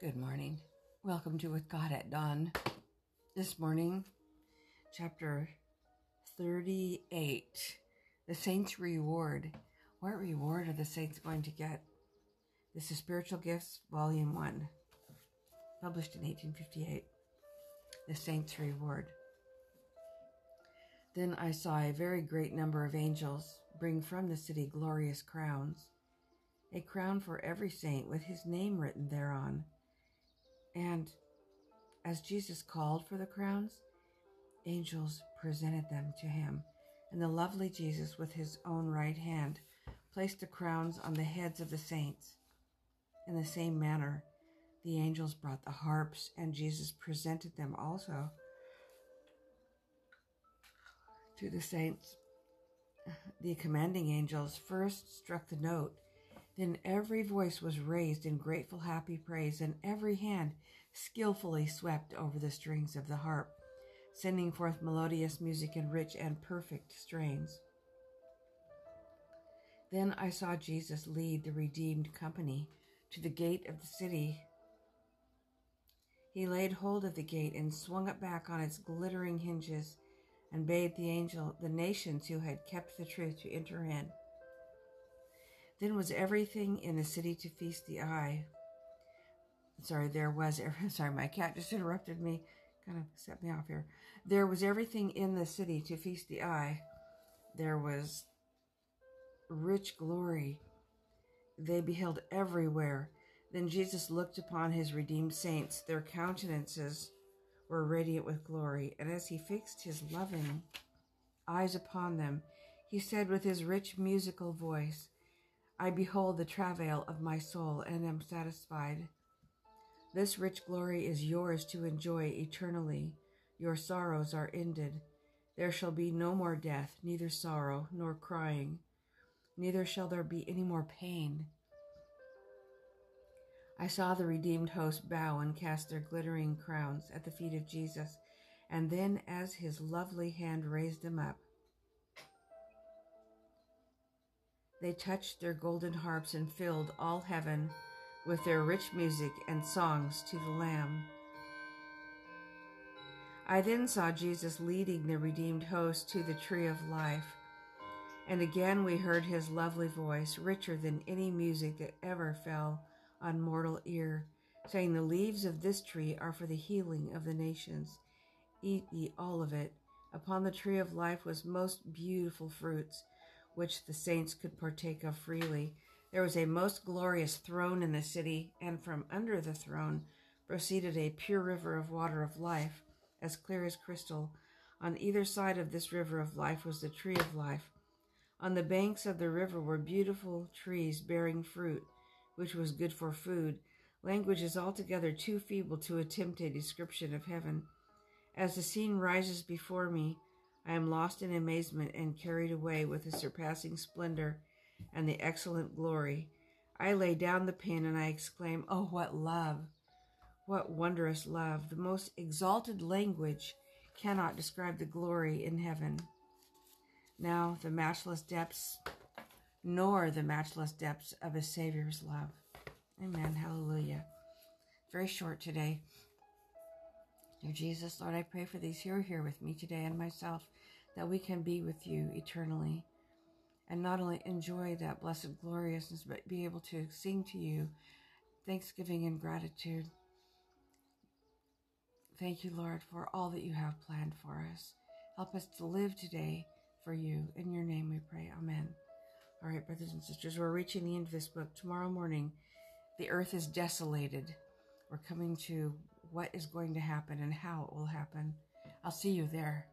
Good morning. Welcome to With God at Dawn. This morning, chapter 38 The Saints' Reward. What reward are the saints going to get? This is Spiritual Gifts, Volume 1, published in 1858. The Saints' Reward. Then I saw a very great number of angels bring from the city glorious crowns, a crown for every saint with his name written thereon and as Jesus called for the crowns, angels presented them to him. And the lovely Jesus, with his own right hand, placed the crowns on the heads of the saints. In the same manner, the angels brought the harps, and Jesus presented them also to the saints. The commanding angels first struck the note then every voice was raised in grateful, happy praise, and every hand skillfully swept over the strings of the harp, sending forth melodious music in rich and perfect strains. Then I saw Jesus lead the redeemed company to the gate of the city. He laid hold of the gate and swung it back on its glittering hinges and bade the angel, the nations who had kept the truth, to enter in. Then was everything in the city to feast the eye. Sorry, there was, sorry, my cat just interrupted me, kind of set me off here. There was everything in the city to feast the eye. There was rich glory. They beheld everywhere. Then Jesus looked upon his redeemed saints. Their countenances were radiant with glory. And as he fixed his loving eyes upon them, he said with his rich musical voice, I behold the travail of my soul and am satisfied. This rich glory is yours to enjoy eternally. Your sorrows are ended. There shall be no more death, neither sorrow nor crying, neither shall there be any more pain. I saw the redeemed host bow and cast their glittering crowns at the feet of Jesus, and then as his lovely hand raised them up, They touched their golden harps and filled all heaven with their rich music and songs to the Lamb. I then saw Jesus leading the redeemed host to the tree of life. And again we heard his lovely voice, richer than any music that ever fell on mortal ear, saying, The leaves of this tree are for the healing of the nations. Eat ye all of it. Upon the tree of life was most beautiful fruits which the saints could partake of freely. There was a most glorious throne in the city, and from under the throne proceeded a pure river of water of life, as clear as crystal. On either side of this river of life was the tree of life. On the banks of the river were beautiful trees bearing fruit, which was good for food. Language is altogether too feeble to attempt a description of heaven. As the scene rises before me, I am lost in amazement and carried away with the surpassing splendor and the excellent glory. I lay down the pen and I exclaim, Oh, what love! What wondrous love! The most exalted language cannot describe the glory in heaven. Now, the matchless depths, nor the matchless depths of a Savior's love. Amen. Hallelujah. Very short today. Dear Jesus, Lord, I pray for these who are here with me today and myself that we can be with you eternally and not only enjoy that blessed gloriousness, but be able to sing to you thanksgiving and gratitude. Thank you, Lord, for all that you have planned for us. Help us to live today for you. In your name we pray. Amen. All right, brothers and sisters, we're reaching the end of this book. Tomorrow morning, the earth is desolated. We're coming to what is going to happen and how it will happen. I'll see you there.